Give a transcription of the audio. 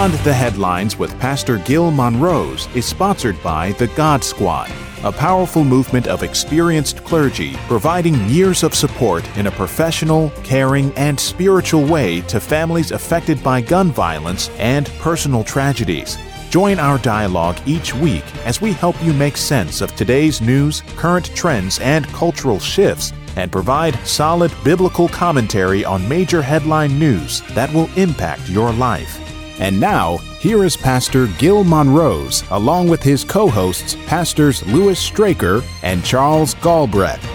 Beyond the Headlines with Pastor Gil Monrose is sponsored by the God Squad, a powerful movement of experienced clergy providing years of support in a professional, caring, and spiritual way to families affected by gun violence and personal tragedies. Join our dialogue each week as we help you make sense of today's news, current trends, and cultural shifts and provide solid biblical commentary on major headline news that will impact your life. And now, here is Pastor Gil Monrose, along with his co hosts, Pastors Louis Straker and Charles Galbreath.